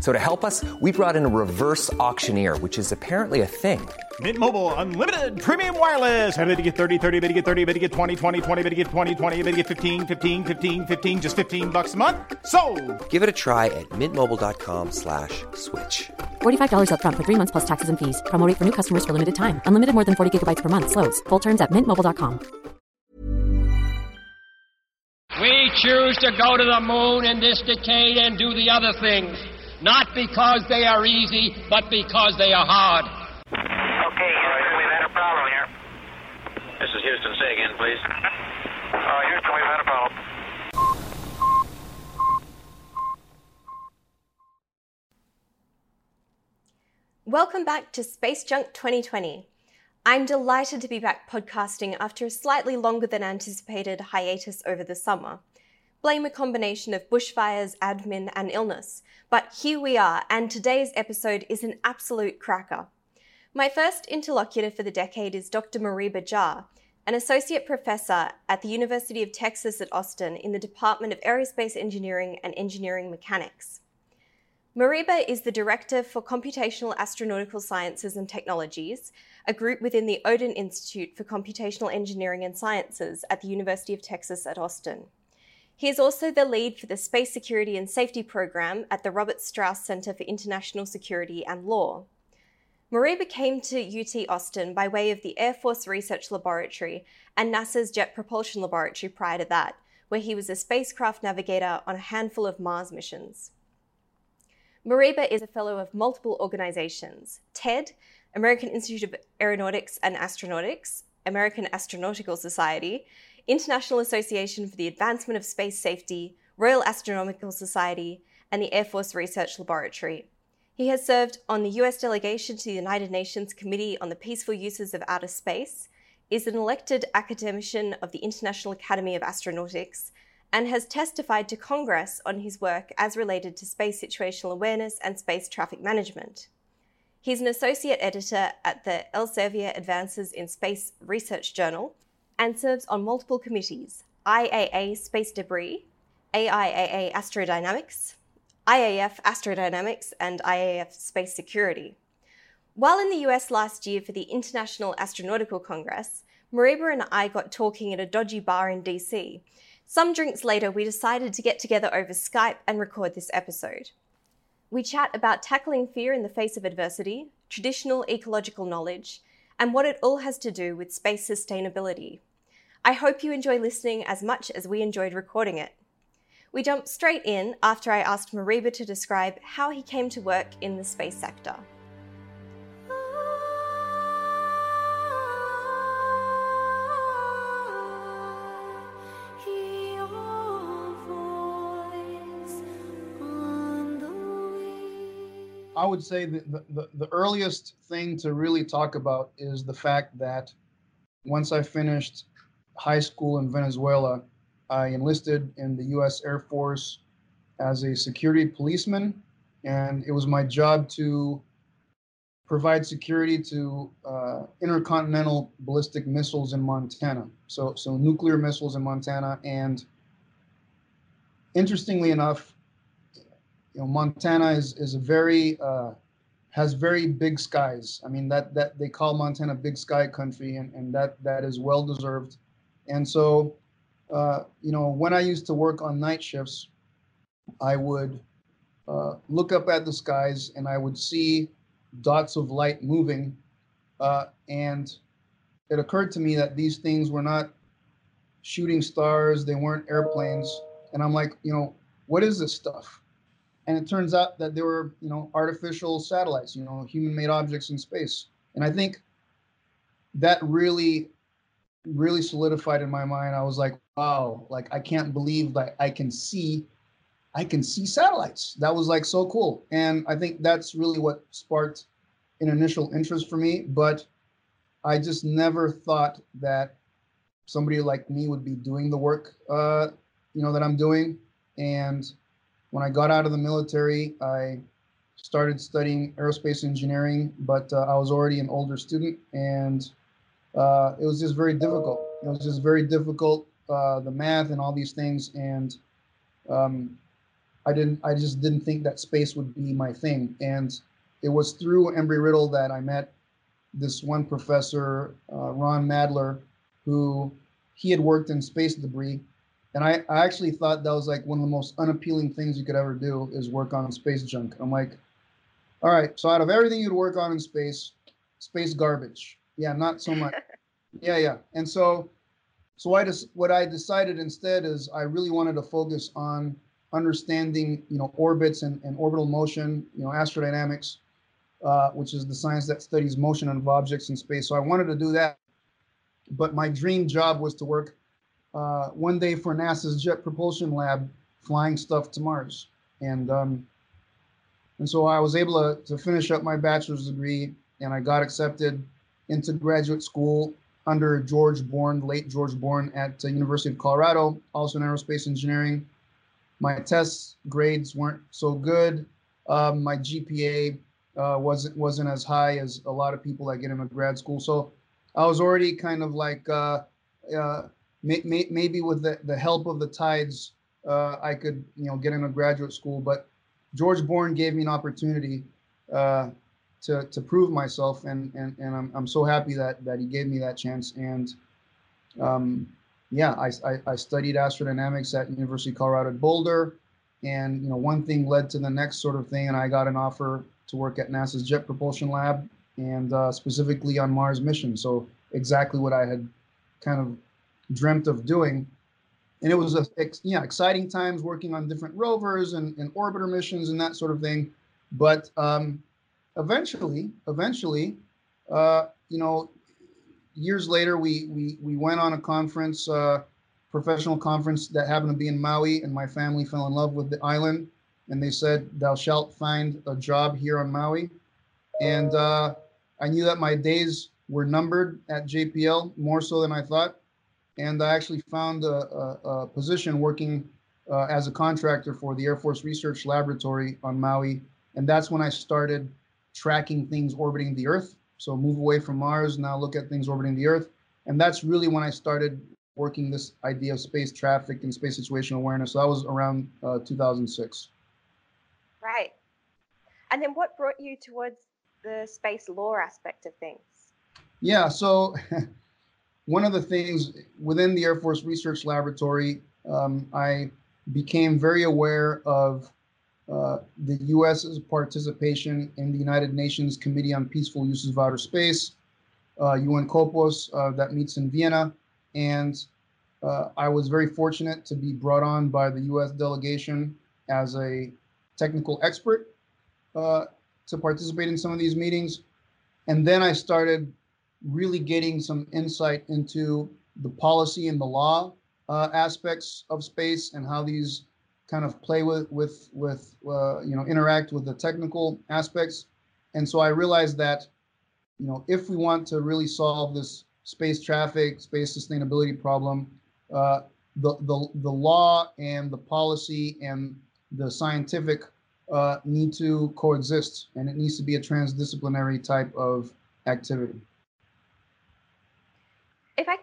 So to help us, we brought in a reverse auctioneer, which is apparently a thing. Mint Mobile unlimited premium wireless. Ready to get 30, 30, bit to get 30, bit to get 20, 20, 20, bit to get 20, 20, bit to get 15, 15, 15, 15 just 15 bucks a month. So, Give it a try at mintmobile.com slash switch. $45 upfront for three months plus taxes and fees. Promo rate for new customers for limited time. Unlimited more than 40 gigabytes per month. Slows. Full terms at mintmobile.com. We choose to go to the moon in this decade and do the other things, not because they are easy, but because they are hard. Okay, Houston, we've had a problem here. This is Houston. Say again, please. Uh, Houston, we've had a problem. Welcome back to Space Junk 2020. I'm delighted to be back podcasting after a slightly longer than anticipated hiatus over the summer. Blame a combination of bushfires, admin, and illness. But here we are, and today's episode is an absolute cracker. My first interlocutor for the decade is Dr. Moriba Jah, an associate professor at the University of Texas at Austin in the Department of Aerospace Engineering and Engineering Mechanics. Moriba is the Director for Computational Astronautical Sciences and Technologies, a group within the Oden Institute for Computational Engineering and Sciences at the University of Texas at Austin. He is also the lead for the Space Security and Safety Program at the Robert Strauss Center for International Security and Law. Moriba came to UT Austin by way of the Air Force Research Laboratory and NASA's Jet Propulsion Laboratory prior to that, where he was a spacecraft navigator on a handful of Mars missions. Moriba is a fellow of multiple organizations TED, American Institute of Aeronautics and Astronautics, American Astronautical Society, International Association for the Advancement of Space Safety, Royal Astronomical Society, and the Air Force Research Laboratory. He has served on the US delegation to the United Nations Committee on the Peaceful Uses of Outer Space, is an elected academician of the International Academy of Astronautics, and has testified to Congress on his work as related to space situational awareness and space traffic management. He's an associate editor at the Elsevier Advances in Space Research Journal and serves on multiple committees IAA Space Debris, AIAA Astrodynamics, IAF Astrodynamics, and IAF Space Security. While in the US last year for the International Astronautical Congress, Moriba and I got talking at a dodgy bar in DC. Some drinks later, we decided to get together over Skype and record this episode. We chat about tackling fear in the face of adversity, traditional ecological knowledge, and what it all has to do with space sustainability. I hope you enjoy listening as much as we enjoyed recording it. We jump straight in after I asked Moriba to describe how he came to work in the space sector. I would say that the, the, the earliest thing to really talk about is the fact that once I finished high school in Venezuela, I enlisted in the US Air Force as a security policeman, and it was my job to provide security to uh, intercontinental ballistic missiles in Montana. So, so nuclear missiles in Montana, and interestingly enough, you know, Montana is is a very uh, has very big skies. I mean that that they call Montana big sky country, and, and that that is well deserved. And so, uh, you know, when I used to work on night shifts, I would uh, look up at the skies and I would see dots of light moving, uh, and it occurred to me that these things were not shooting stars, they weren't airplanes, and I'm like, you know, what is this stuff? and it turns out that there were you know artificial satellites you know human made objects in space and i think that really really solidified in my mind. I was like wow like i can't believe that i can see i can see satellites. That was like so cool. And i think that's really what sparked an initial interest for me but i just never thought that somebody like me would be doing the work, uh, you know, that I'm doing. And when I got out of the military, I started studying aerospace engineering, but uh, I was already an older student, and uh, it was just very difficult. It was just very difficult, uh, the math and all these things, and um, I didn't. I just didn't think that space would be my thing. And it was through Embry Riddle that I met this one professor, uh, Ron Madler, who he had worked in space debris. And I, I actually thought that was like one of the most unappealing things you could ever do is work on space junk. I'm like, all right, so out of everything you'd work on in space, space garbage. Yeah, not so much. Yeah, yeah. And so so I just what I decided instead is I really wanted to focus on understanding, you know, orbits and, and orbital motion, you know, astrodynamics, uh, which is the science that studies motion of objects in space. So I wanted to do that. But my dream job was to work uh, one day for NASA's Jet Propulsion Lab, flying stuff to Mars. And um, and so I was able to, to finish up my bachelor's degree, and I got accepted into graduate school under George Born, late George Born at the University of Colorado, also in aerospace engineering. My test grades weren't so good. Um, my GPA uh, wasn't wasn't as high as a lot of people that get into grad school. So I was already kind of like uh, uh, may, may, maybe with the, the help of the tides, uh, I could you know get into graduate school. But George Born gave me an opportunity uh, to to prove myself, and and and I'm I'm so happy that that he gave me that chance. And um, yeah, I, I, I studied astrodynamics at University of Colorado at Boulder, and you know one thing led to the next sort of thing, and I got an offer to work at NASA's Jet Propulsion Lab, and uh, specifically on Mars mission. So exactly what I had kind of dreamt of doing and it was a yeah exciting times working on different rovers and, and orbiter missions and that sort of thing but um, eventually eventually uh, you know years later we we we went on a conference uh, professional conference that happened to be in maui and my family fell in love with the island and they said thou shalt find a job here on maui. And uh, i knew that my days were numbered at jpl more so than i thought and I actually found a, a, a position working uh, as a contractor for the Air Force Research Laboratory on Maui, and that's when I started tracking things orbiting the Earth. So move away from Mars, now look at things orbiting the Earth, and that's really when I started working this idea of space traffic and space situational awareness. So that was around uh, 2006. Right. And then what brought you towards the space law aspect of things? Yeah, so one of the things within the Air Force Research Laboratory, um, I became very aware of uh, the U.S.'s participation in the United Nations Committee on Peaceful Uses of Outer Space, uh, UN COPUOS, uh, that meets in Vienna. And uh, I was very fortunate to be brought on by the U.S. delegation as a technical expert uh, to participate in some of these meetings. And then I started really getting some insight into the policy and the law aspects of space and how these kind of play with with with uh, you know interact with the technical aspects. And so i realized that you know if we want to really solve this space traffic space sustainability problem uh, the, the the law and the policy and the scientific uh, need to coexist and it needs to be a transdisciplinary type of activity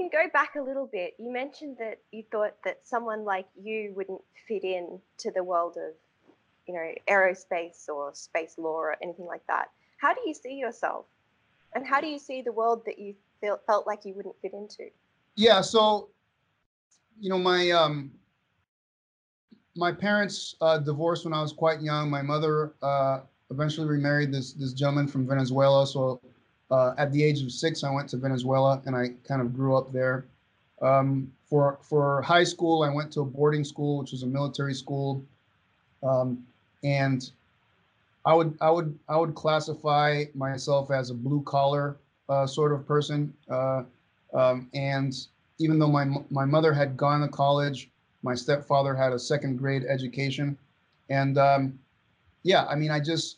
can go back a little bit, you mentioned that you thought that someone like you wouldn't fit in to the world of, you know, aerospace or space law or anything like that. How do you see yourself? And how do you see the world that you felt felt like you wouldn't fit into? Yeah, so you know, my um my parents uh, divorced when I was quite young. My mother uh, eventually remarried this this gentleman from Venezuela, so uh, at the age of six, I went to Venezuela and I kind of grew up there. Um, for for high school, I went to a boarding school, which was a military school, um, and I would I would I would classify myself as a blue collar uh, sort of person. Uh, um, and even though my my mother had gone to college, my stepfather had a second grade education, and um, yeah, I mean, I just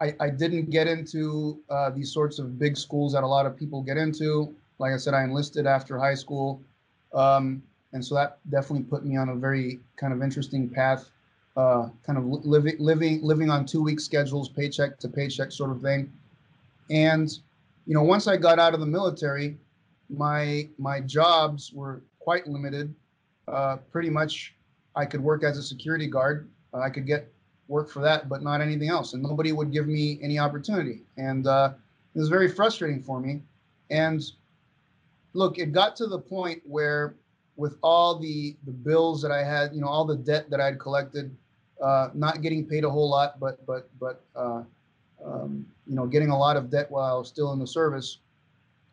I, I didn't get into uh, these sorts of big schools that a lot of people get into. Like I said, I enlisted after high school, Um, and so that definitely put me on a very kind of interesting path, uh, kind of living living living on two week schedules, paycheck to paycheck sort of thing. And you know, once I got out of the military, my my jobs were quite limited. Uh, pretty much, I could work as a security guard. I could get work for that, but not anything else, and nobody would give me any opportunity. And uh, it was very frustrating for me. And look, it got to the point where, with all the the bills that I had, you know, all the debt that I'd collected, uh, not getting paid a whole lot, but but but uh, um, you know, getting a lot of debt while I was still in the service,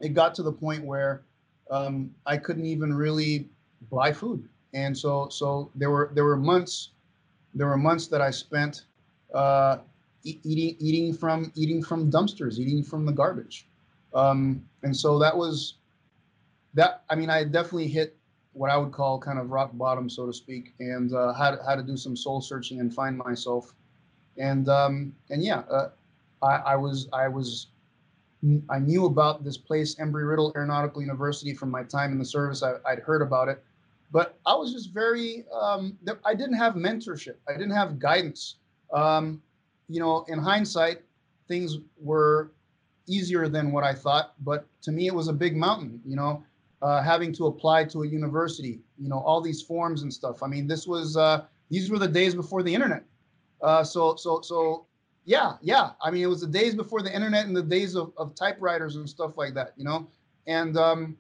it got to the point where um, I couldn't even really buy food. And so so there were there were months there were months that I spent uh, eating eating from eating from dumpsters, eating from the garbage, um, and so that was that. I mean, I definitely hit what I would call kind of rock bottom, so to speak, and uh, how to, how to do some soul searching and find myself, and um, and yeah, uh, I, I was I was I knew about this place, Embry Riddle Aeronautical University, from my time in the service. I, would heard about it, but I was just very, um, I didn't have mentorship. I didn't have guidance. Um, you know, in hindsight, things were easier than what I thought, but to me, it was a big mountain, you know, uh, having to apply to a university, you know, all these forms and stuff. I mean, this was, uh, these were the days before the internet. Uh, so, so, so, yeah, yeah. I mean, it was the days before the internet and the days of, of typewriters and stuff like that, you know, and, um,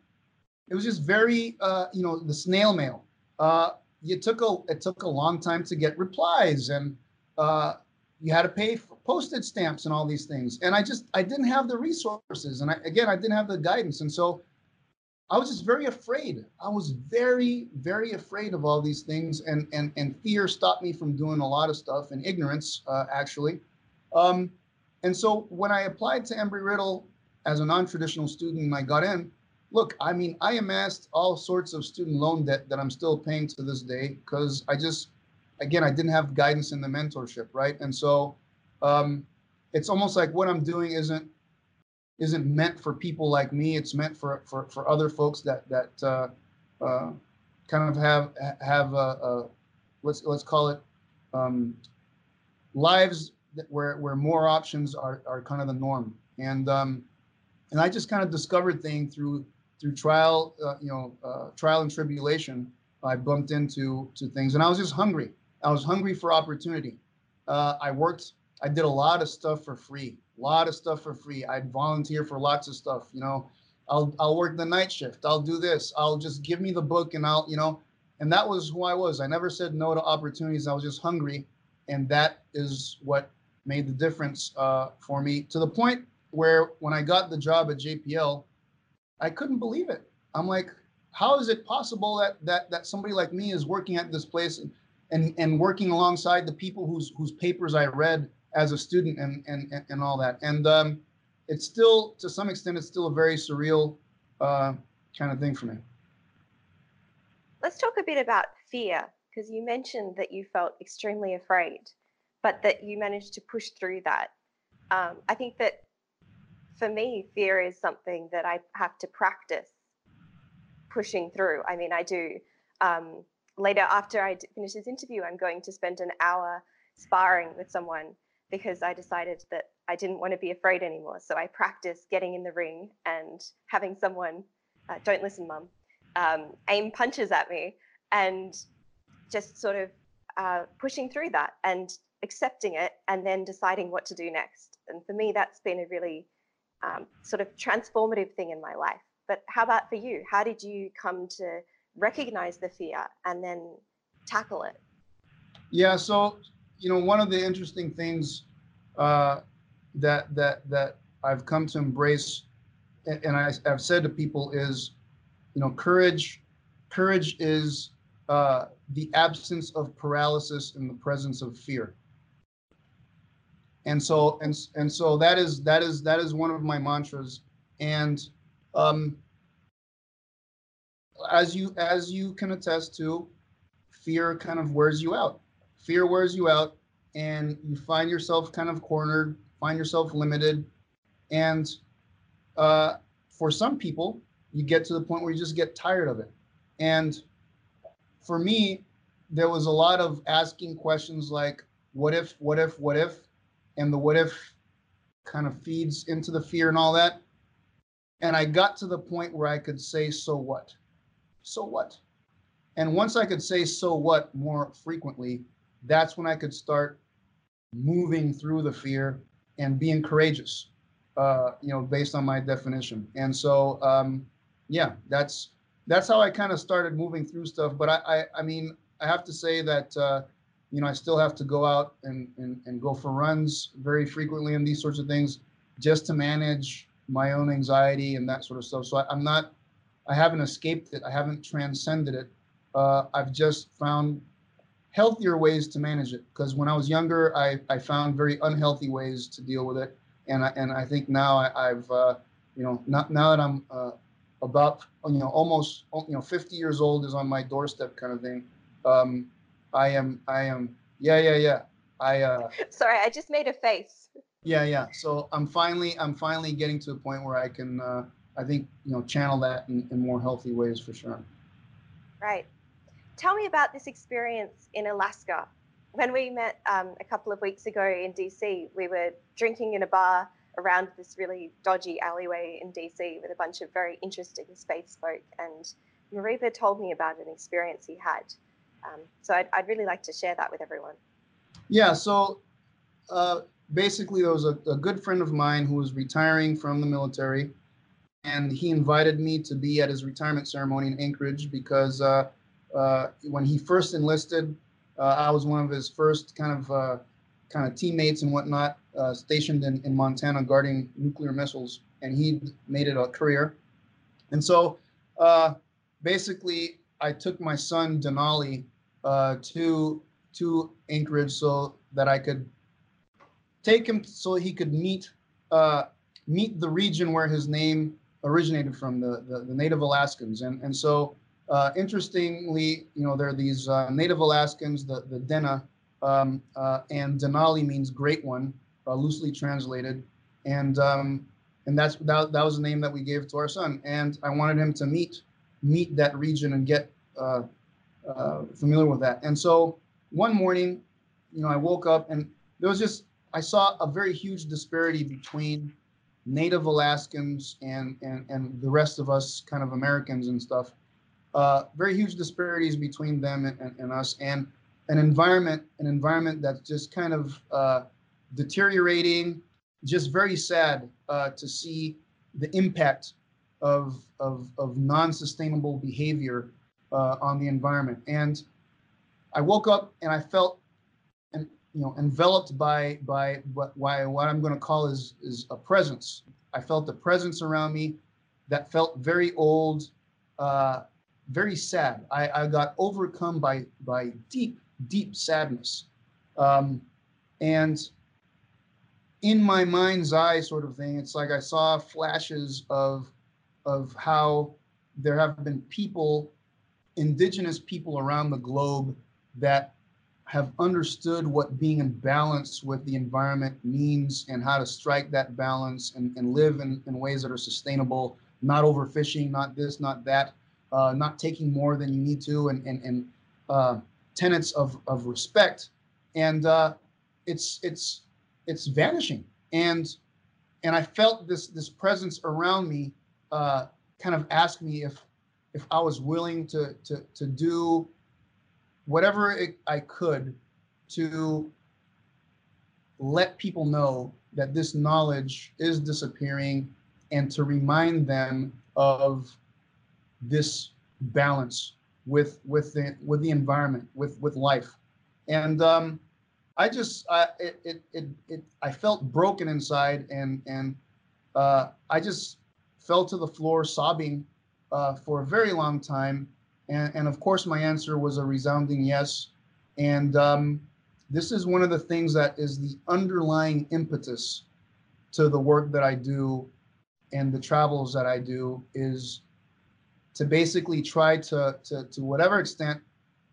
it was just very, uh, you know, the snail mail. Uh, it took a it took a long time to get replies, and uh, you had to pay for postage stamps and all these things. And I just I didn't have the resources, and I, again I didn't have the guidance, and so I was just very afraid. I was very very afraid of all these things, and and and fear stopped me from doing a lot of stuff, and ignorance uh, actually. Um, and so when I applied to Embry Riddle as a non-traditional student, and I got in look, I mean, I amassed all sorts of student loan debt that I'm still paying to this day because I just, again, I didn't have guidance in the mentorship, right? And so um, it's almost like what I'm doing isn't isn't meant for people like me. It's meant for for, for other folks that that uh, uh, kind of have have a, a, let's let's call it um, lives where where more options are are kind of the norm. And um, and I just kind of discovered things through through trial, uh, you know, uh, trial and tribulation, I bumped into to things, and I was just hungry. I was hungry for opportunity. Uh, I worked. I did a lot of stuff for free. A lot of stuff for free. I'd volunteer for lots of stuff. You know, I'll I'll work the night shift. I'll do this. I'll just give me the book, and I'll you know, and that was who I was. I never said no to opportunities. I was just hungry, and that is what made the difference uh, for me. To the point where when I got the job at JPL, I couldn't believe it. I'm like, how is it possible that that that somebody like me is working at this place and and, and working alongside the people whose whose papers I read as a student and and and all that. And um, it's still to some extent it's still a very surreal uh, kind of thing for me. Let's talk a bit about fear because you mentioned that you felt extremely afraid, but that you managed to push through that. Um, I think that for me, fear is something that I have to practice pushing through. I mean, I do. Um, later, after I finish this interview, I'm going to spend an hour sparring with someone because I decided that I didn't want to be afraid anymore. So I practice getting in the ring and having someone, uh, don't listen, mum, um, aim punches at me and just sort of uh, pushing through that and accepting it and then deciding what to do next. And for me, that's been a really um, sort of transformative thing in my life. But how about for you? How did you come to recognize the fear and then tackle it? Yeah, so you know, one of the interesting things uh, that that that I've come to embrace, and I, have said to people is, you know, courage. Courage is uh, the absence of paralysis in the presence of fear and so and and so that is that is that is one of my mantras. And um as you as you can attest to fear kind of wears you out. Fear wears you out and you find yourself kind of cornered find yourself limited. And uh, for some people you get to the point where you just get tired of it. And for me, there was a lot of asking questions like, what if, what if, what if? And the what if kind of feeds into the fear and all that. And I got to the point where I could say, so what? So what? And once I could say, so what more frequently, that's when I could start moving through the fear and being courageous, uh, you know, based on my definition. And so, um, yeah, that's that's how I kind of started moving through stuff. But I, I, I mean, I have to say that, uh, you know, I still have to go out and, and, and go for runs very frequently and these sorts of things just to manage my own anxiety and that sort of stuff. So I, am not, I haven't escaped it. I haven't transcended it. Uh, I've just found healthier ways to manage it because when I was younger, I, I found very unhealthy ways to deal with it. And I, and I think now I, have uh, you know, not, now that I'm uh, about, you know, almost, you know, 50 years old is on my doorstep kind of thing. Um, I am, I am, yeah, yeah, yeah. I, uh, sorry, I just made a face. Yeah, yeah. So I'm finally, I'm finally getting to a point where I can, uh, I think, you know, channel that in, in more healthy ways for sure. Right. Tell me about this experience in Alaska. When we met um, a couple of weeks ago in DC, we were drinking in a bar around this really dodgy alleyway in DC with a bunch of very interesting space folk. And Moriba told me about an experience he had. Um, so I'd, I'd, really like to share that with everyone. Yeah, so uh, basically, there was a, a, good friend of mine who was retiring from the military, and he invited me to be at his retirement ceremony in Anchorage because uh, uh, when he first enlisted, uh, I was one of his first kind of uh, kind of teammates and whatnot, uh, stationed in, in Montana guarding nuclear missiles, and he made it a career. And so, basically, I took my son Denali uh, to to Anchorage so that I could take him so he could meet uh, meet the region where his name originated from, the the, the Native Alaskans, and and so. Uh, interestingly, you know, there are these uh, Native Alaskans, the, the Dena, um, uh, and Denali means great one, uh, loosely translated, and um, and that's that, that was the name that we gave to our son. And I wanted him to meet meet that region and get uh, uh familiar with that. And so one morning, you know, I woke up and there was just I saw a very huge disparity between Native Alaskans and and and the rest of us, kind of Americans and stuff. Uh, very huge disparities between them and, and, and us, and an environment an environment that's just kind of uh, deteriorating just very sad uh, to see the impact of of, of non-sustainable behavior uh, on the environment. And i woke up and i felt and you know enveloped by by what why what i'm going to call is is a presence. I felt a presence around me that felt very old uh, very sad. I, I got overcome by by deep deep sadness. Um, and in my mind's eye, sort of thing, it's like I saw flashes of of how there have been people, indigenous people around the globe, that have understood what being in balance with the environment means and how to strike that balance and, and live in, in ways that are sustainable, not overfishing, not this, not that, uh, not taking more than you need to, and and and uh, tenets of of respect, and uh, it's it's it's vanishing. And and I felt this this presence around me, uh, kind of ask me if if I was willing to to to do whatever it, I could to let people know that this knowledge is disappearing and to remind them of this balance with with the with the environment, with with life, and um, I just I, it, it it it I felt broken inside, and and uh, I just fell to the floor sobbing uh, for a very long time, and and of course my answer was a resounding yes, and um, this is one of the things that is the underlying impetus to the work that I do and the travels that I do is to basically try to, to, to whatever extent,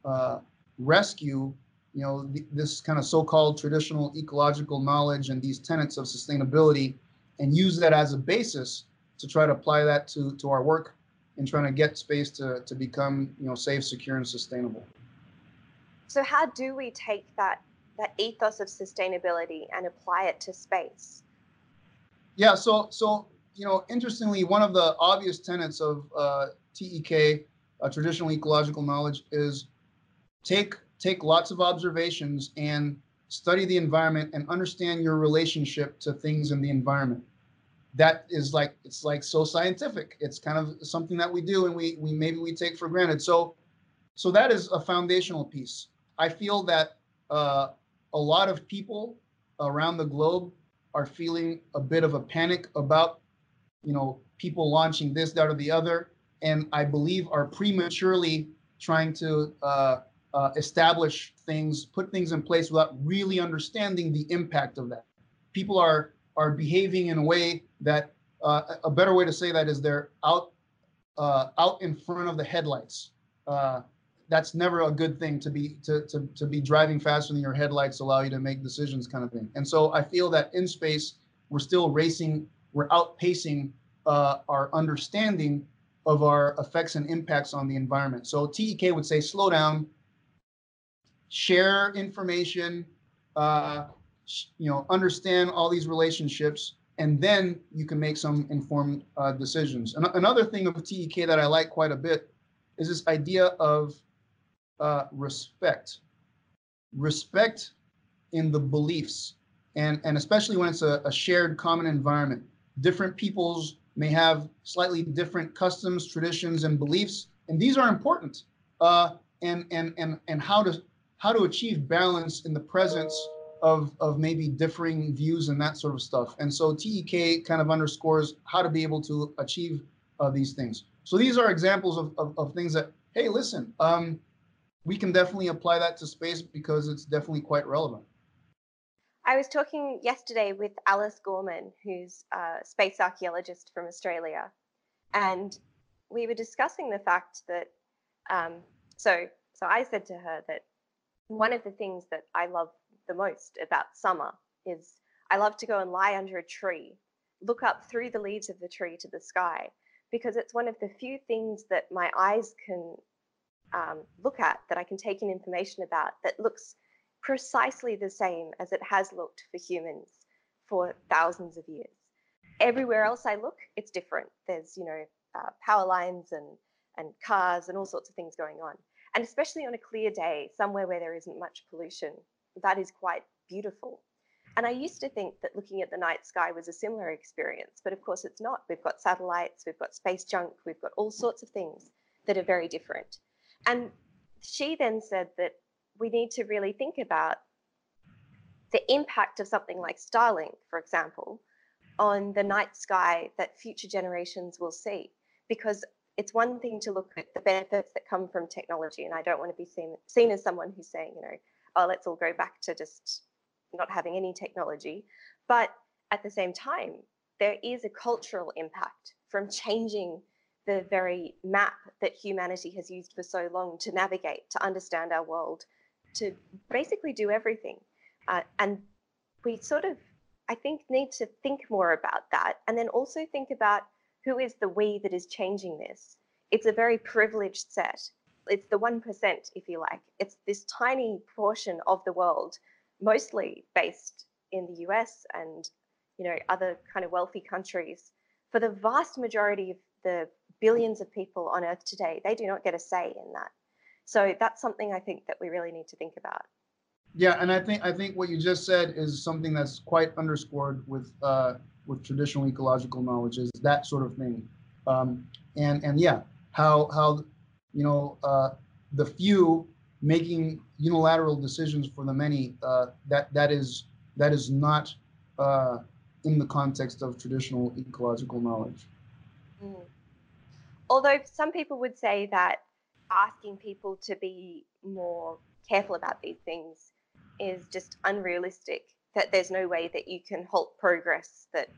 uh, rescue, you know, th- this kind of so-called traditional ecological knowledge and these tenets of sustainability, and use that as a basis to try to apply that to to our work in trying to get space to, to become you know safe, secure, and sustainable. So how do we take that that ethos of sustainability and apply it to space? Yeah, so so you know, interestingly, one of the obvious tenets of uh, TEK, uh, traditional ecological knowledge, is take take lots of observations and study the environment and understand your relationship to things in the environment. That is like it's like so scientific. It's kind of something that we do and we we maybe we take for granted. So so that is a foundational piece. I feel that uh, a lot of people around the globe are feeling a bit of a panic about, you know, people launching this, that, or the other, and I believe are prematurely trying to uh, uh, establish things, put things in place without really understanding the impact of that. People are are behaving in a way that uh, a better way to say that is they're out uh, out in front of the headlights. Uh, that's never a good thing to be to, to to be driving faster than your headlights allow you to make decisions kind of thing. And so i feel that in space we're still racing we're outpacing uh, our understanding of our effects and impacts on the environment. So tek would say slow down. Share information uh, you know understand all these relationships and then you can make some informed uh, decisions and another thing of tek that i like quite a bit is this idea of uh, respect. Respect in the beliefs, and, and especially when it's a, a shared common environment. Different peoples may have slightly different customs, traditions, and beliefs, and these are important. Uh, and and and and how to how to achieve balance in the presence of of maybe differing views and that sort of stuff. And so TEK kind of underscores how to be able to achieve uh, these things. So these are examples of, of, of things that hey, listen, um, we can definitely apply that to space because it's definitely quite relevant. I was talking yesterday with Alice Gorman, who's a space archaeologist from Australia, and we were discussing the fact that um, so so I said to her that one of the things that I love the most about summer is I love to go and lie under a tree, look up through the leaves of the tree to the sky, because it's one of the few things that my eyes can um, look at that I can take in information about that looks precisely the same as it has looked for humans for thousands of years. Everywhere else I look, it's different. There's, you know, uh, power lines and, and cars and all sorts of things going on. And especially on a clear day, somewhere where there isn't much pollution, that is quite beautiful. And I used to think that looking at the night sky was a similar experience, but of course it's not. We've got satellites, we've got space junk, we've got all sorts of things that are very different. And she then said that we need to really think about the impact of something like Starlink, for example, on the night sky that future generations will see. Because it's one thing to look at the benefits that come from technology, and I don't want to be seen, seen as someone who's saying, you know, oh, let's all go back to just not having any technology. But at the same time, there is a cultural impact from changing the very map that humanity has used for so long to navigate, to understand our world, to basically do everything. Uh, and we sort of, I think, need to think more about that and then also think about who is the we that is changing this. It's a very privileged set. It's the 1%, if you like. It's this tiny portion of the world, mostly based in the US and you know other kind of wealthy countries. For the vast majority of the billions of people on Earth today, they do not get a say in that. So that's something I think that we really need to think about. Yeah, and I think I think what you just said is something that's quite underscored with uh, with traditional ecological knowledge is that sort of thing, um, and and yeah, how how you know uh, the few making unilateral decisions for the many uh, that that is that is not uh, in the context of traditional ecological knowledge. Mm although some people would say that asking people to be more careful about these things is just unrealistic that there's no way that you can halt progress that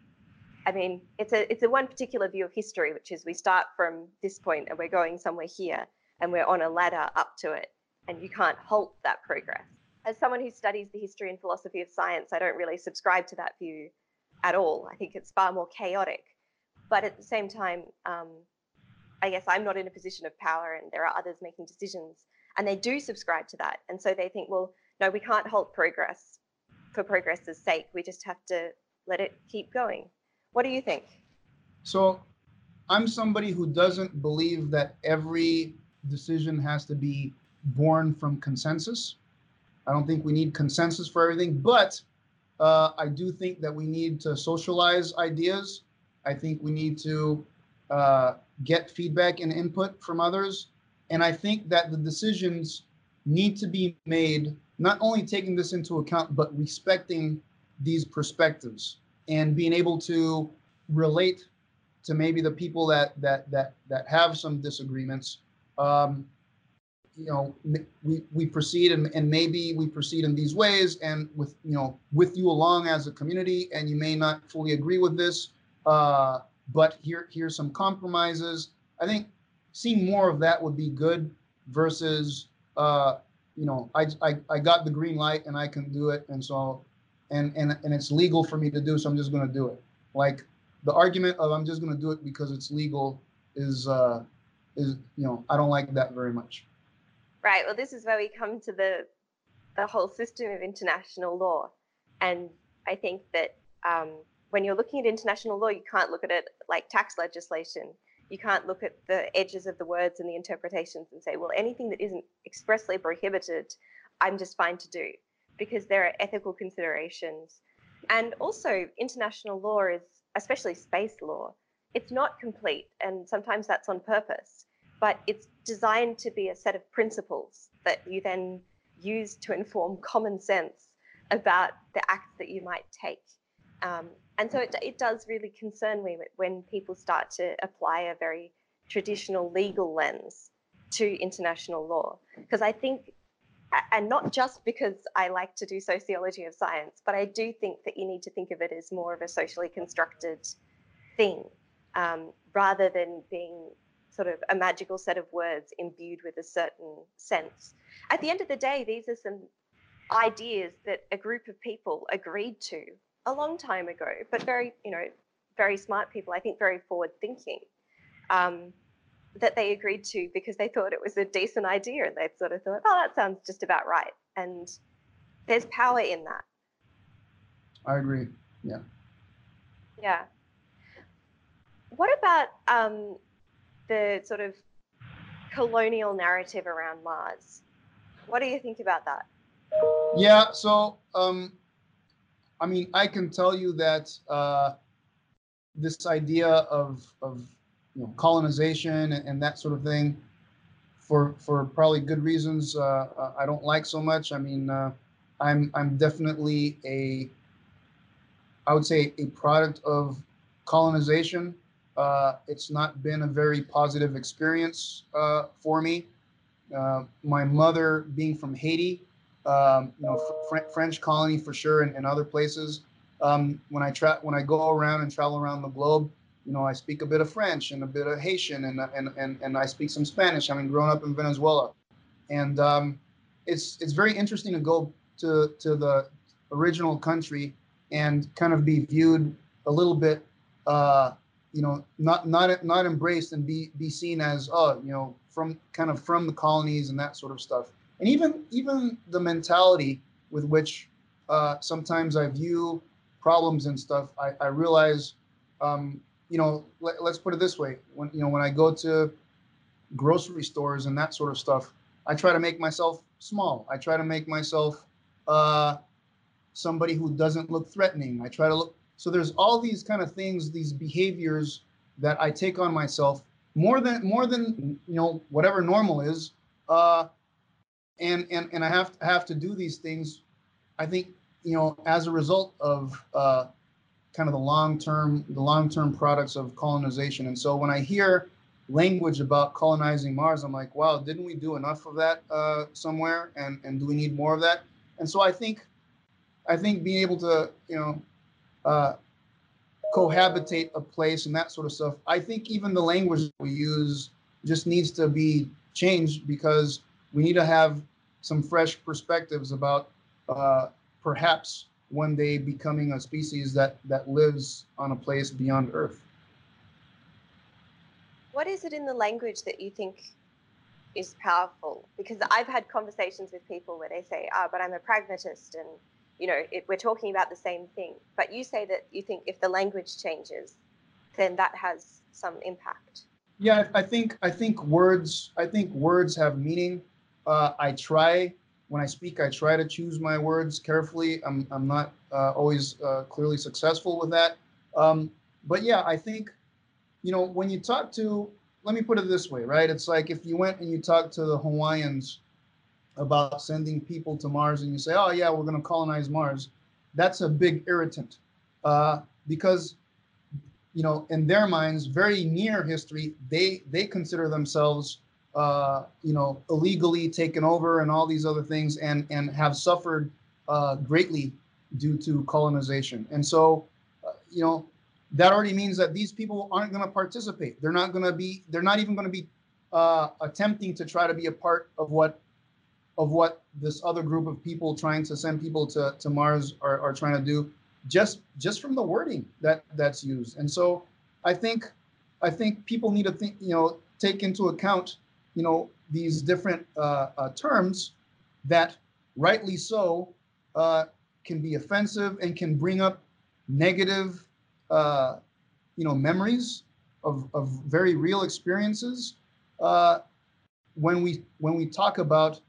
i mean it's a it's a one particular view of history which is we start from this point and we're going somewhere here and we're on a ladder up to it and you can't halt that progress as someone who studies the history and philosophy of science i don't really subscribe to that view at all i think it's far more chaotic but at the same time um, I guess I'm not in a position of power and there are others making decisions. And they do subscribe to that. And so they think, well, no, we can't halt progress for progress's sake. We just have to let it keep going. What do you think? So I'm somebody who doesn't believe that every decision has to be born from consensus. I don't think we need consensus for everything, but uh, I do think that we need to socialize ideas. I think we need to uh, get feedback and input from others. And I think that the decisions need to be made not only taking this into account, but respecting these perspectives and being able to relate to maybe the people that that that that have some disagreements. Um, you know, we we proceed and, and maybe we proceed in these ways and with you know with you along as a community, and you may not fully agree with this, uh, but here here's some compromises. I think seeing more of that would be good versus uh, you know I, I I got the green light and I can do it, and so and and and it's legal for me to do, so I'm just going to do it. Like the argument of I'm just going to do it because it's legal is uh, is you know I don't like that very much. Right. Well, this is where we come to the the whole system of international law, and I think that um, when you're looking at international law, you can't look at it like tax legislation. You can't look at the edges of the words and the interpretations and say, well, anything that isn't expressly prohibited, I'm just fine to do, because there are ethical considerations. And also, international law is especially space law, it's not complete, and sometimes that's on purpose, but it's designed to be a set of principles that you then use to inform common sense about the acts that you might take. Um, and so it, it does really concern me when people start to apply a very traditional legal lens to international law. Because I think, and not just because I like to do sociology of science, but I do think that you need to think of it as more of a socially constructed thing um, rather than being sort of a magical set of words imbued with a certain sense. At the end of the day, these are some ideas that a group of people agreed to a long time ago, but very, you know, very smart people, I think very forward thinking, um, that they agreed to because they thought it was a decent idea and they sort of thought, oh, that sounds just about right. And there's power in that. I agree. Yeah. Yeah. What about um, the sort of colonial narrative around Mars? What do you think about that? Yeah, so um, I mean, I can tell you that uh, this idea of of you know colonization and, and that sort of thing, for for probably good reasons, uh, uh I don't like so much. I mean, uh, I'm I'm definitely a I would say a product of colonization. Uh, it's not been a very positive experience uh, for me. Uh, my mother, being from Haiti, um, you know, fr- French colony for sure, and, and other places. Um, when I tra- when I go around and travel around the globe, you know, I speak a bit of French and a bit of Haitian, and and and, and I speak some Spanish. I mean, growing up in Venezuela, and um, it's it's very interesting to go to to the original country and kind of be viewed a little bit, uh, you know, not not not embraced and be be seen as oh, you know, from kind of from the colonies and that sort of stuff and even even the mentality with which uh, sometimes I view problems and stuff, I, I realize, um, you know, let, us put it this way: when you know when I go to grocery stores and that sort of stuff, I try to make myself small. I try to make myself uh, somebody who doesn't look threatening. I try to look. So there's all these kind of things, these behaviors that I take on myself more than more than you know whatever normal is. Uh, and and and I have to have to do these things. I think you know as a result of uh, kind of the long term the long term products of colonization. And so when I hear language about colonizing Mars, I'm like, wow, didn't we do enough of that uh, somewhere? And and do we need more of that? And so I think I think being able to you know uh, cohabitate a place and that sort of stuff. I think even the language we use just needs to be changed because we need to have some fresh perspectives about uh, perhaps one day becoming a species that that lives on a place beyond Earth. what is it in the language that you think is powerful? Because I've had conversations with people where they say, "Ah, oh, but I'm a pragmatist," and you know, it, we're talking about the same thing. But you say that you think if the language changes, then that has some impact. Yeah, I think I think words I think words have meaning. Uh, I try when I speak, I try to choose my words carefully. I'm I'm not uh, always uh, clearly successful with that. Um, but yeah, I think you know when you talk to let me put it this way, right? It's like if you went and you talked to the Hawaiians about sending people to Mars and you say, oh, yeah, we're going to colonize Mars, that's a big irritant uh, because, you know, in their minds, very near history, they, they consider themselves, uh, you know, illegally taken over and all these other things and, and have suffered uh, greatly due to colonization. And so, uh, you know, that already means that these people aren't going to participate. They're not going to be, they're not even going to be uh, attempting to try to be a part of what of what this other group of people trying to send people to, to Mars are, are trying to do just just from the wording that that's used. And so I think I think people need to think, you know, take into account, you know, these different uh, uh, terms that rightly so uh, can be offensive and can bring up negative, uh, you know, memories of, of very real experiences uh, when we when we talk about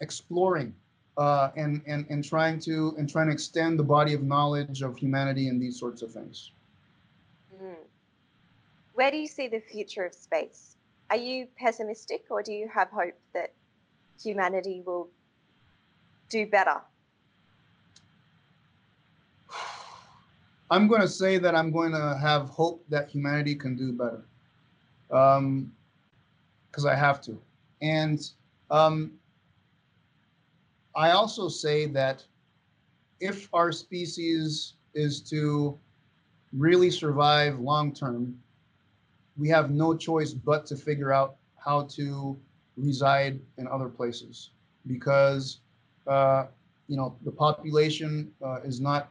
exploring uh, and, and, and trying to and trying to extend the body of knowledge of humanity and these sorts of things. Mm. Where do you see the future of space? Are you pessimistic or do you have hope that humanity will do better? I'm going to say that I'm going to have hope that humanity can do better. Because um, I have to. And um, I also say that if our species is to really survive long term, we have no choice but to figure out how to reside in other places because uh, you know the population uh, is not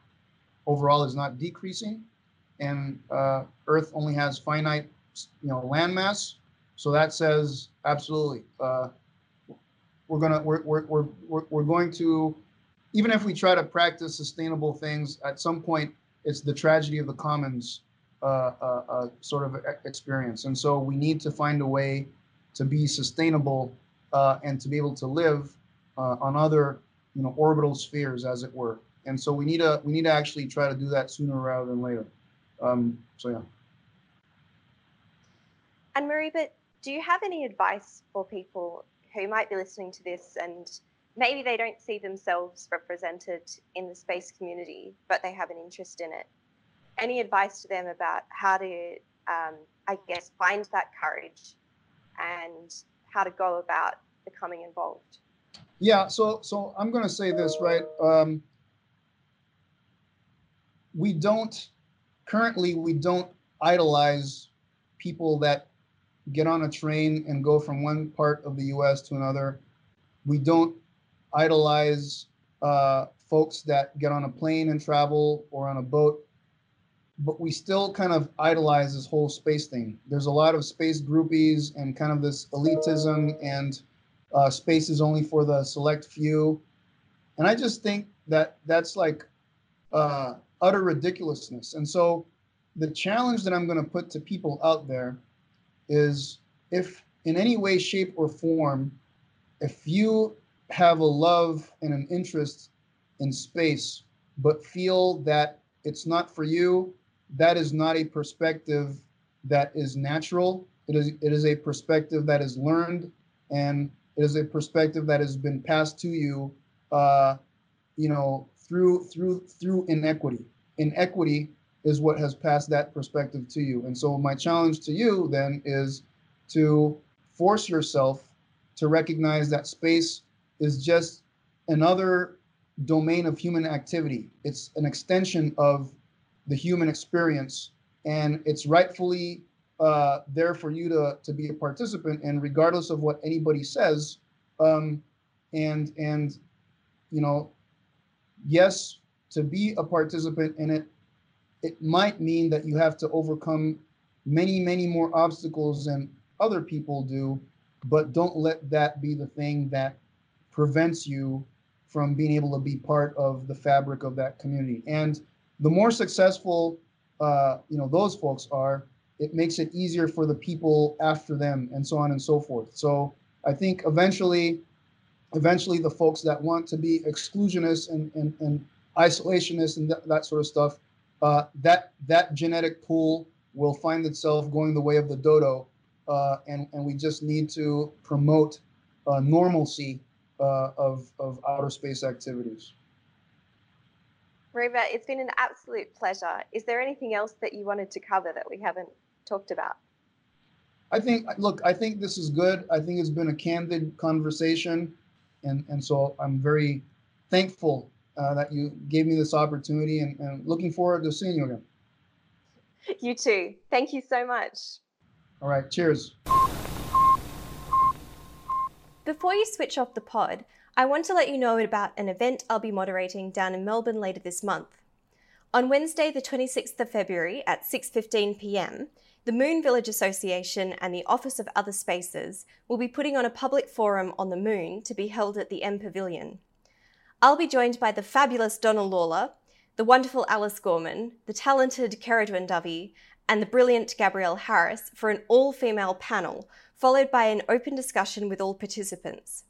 overall is not decreasing and uh, earth only has finite you know landmass so that says absolutely uh, we're gonna we're, we're, we're, we're, we're going to even if we try to practice sustainable things at some point it's the tragedy of the commons uh, sort of experience. And so we need to find a way to be sustainable uh, and to be able to live uh, on other you know orbital spheres as it were. And so we need to we need to actually try to do that sooner rather than later. Um, so yeah. And Moriba do you have any advice for people who might be listening to this and maybe they don't see themselves represented in the space community, but they have an interest in it. Any advice to them about how to, um, I guess, find that courage and how to go about becoming involved? Yeah, so so I'm going to say this right. Um, we don't currently we don't idolize people that get on a train and go from one part of the U.S. to another. We don't idolize uh, folks that get on a plane and travel or on a boat, but we still kind of idolize this whole space thing. There's a lot of space groupies and kind of this elitism, and uh, space is only for the select few. And I just think that that's like uh, utter ridiculousness. And so the challenge that I'm going to put to people out there is if in any way, shape, or form, if you have a love and an interest in space, but feel that it's not for you, that is not a perspective that is natural. It is it is a perspective that is learned, and it is a perspective that has been passed to you, uh, you know, through through through inequity. Inequity is what has passed that perspective to you. And so my challenge to you then is to force yourself to recognize that space is just another domain of human activity. It's an extension of the human experience, and it's rightfully uh, there for you to, to be a participant and regardless of what anybody says. Um, and and you know, yes, to be a participant in it it might mean that you have to overcome many, many more obstacles than other people do, but don't let that be the thing that prevents you from being able to be part of the fabric of that community. And the more successful, uh, you know, those folks are, it makes it easier for the people after them, and so on and so forth. So I think eventually, eventually, the folks that want to be exclusionists and and, and isolationists and th- that sort of stuff, uh, that that genetic pool will find itself going the way of the dodo, uh, and and we just need to promote uh, normalcy uh, of of outer space activities. Reva, it's been an absolute pleasure. Is there anything else that you wanted to cover that we haven't talked about? I think, look, I think this is good. I think it's been a candid conversation, and and so I'm very thankful uh, that you gave me this opportunity, and, and looking forward to seeing you again. You too. Thank you so much. All right. Cheers. Before you switch off the pod, I want to let you know about an event I'll be moderating down in Melbourne later this month. On Wednesday, the 26th of February at 6:15 p.m., the Moon Village Association and the Office of Other Spaces will be putting on a public forum on the moon to be held at the M Pavilion. I'll be joined by the fabulous Donna Lawler, the wonderful Alice Gorman, the talented Ceridwen Dovey, and the brilliant Gabrielle Harris for an all female panel, followed by an open discussion with all participants.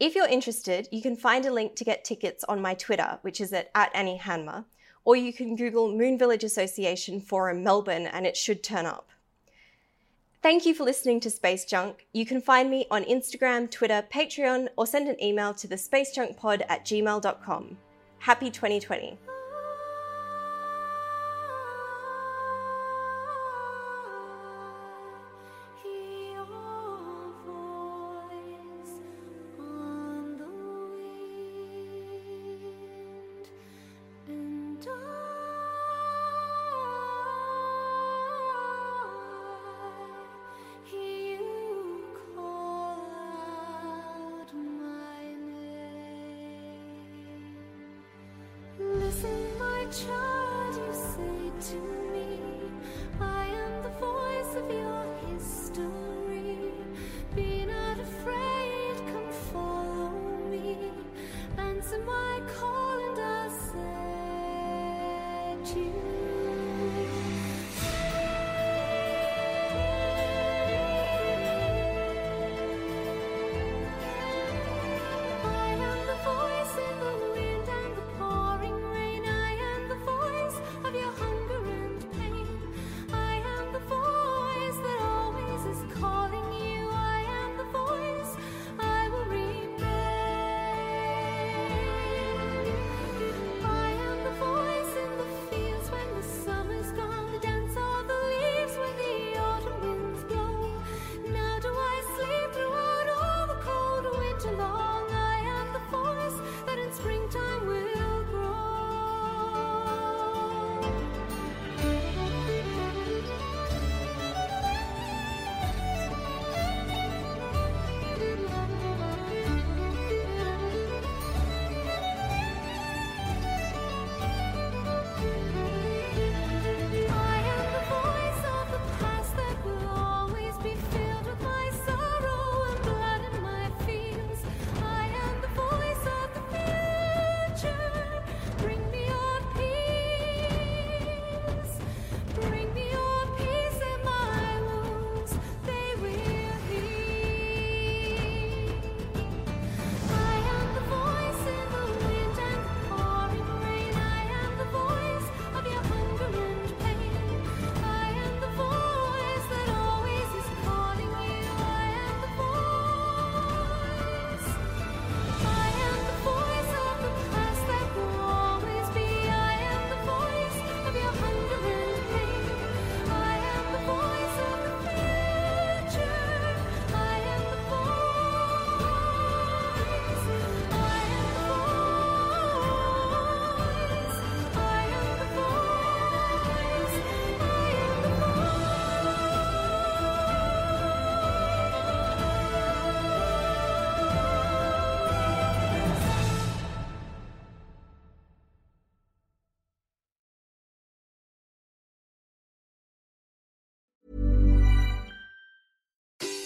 If you're interested, you can find a link to get tickets on my Twitter, which is at, at Annie Handmer, or you can Google Moon Village Association Forum Melbourne and it should turn up. Thank you for listening to Space Junk. You can find me on Instagram, Twitter, Patreon, or send an email to the spacejunkpod at gmail.com. Happy 2020.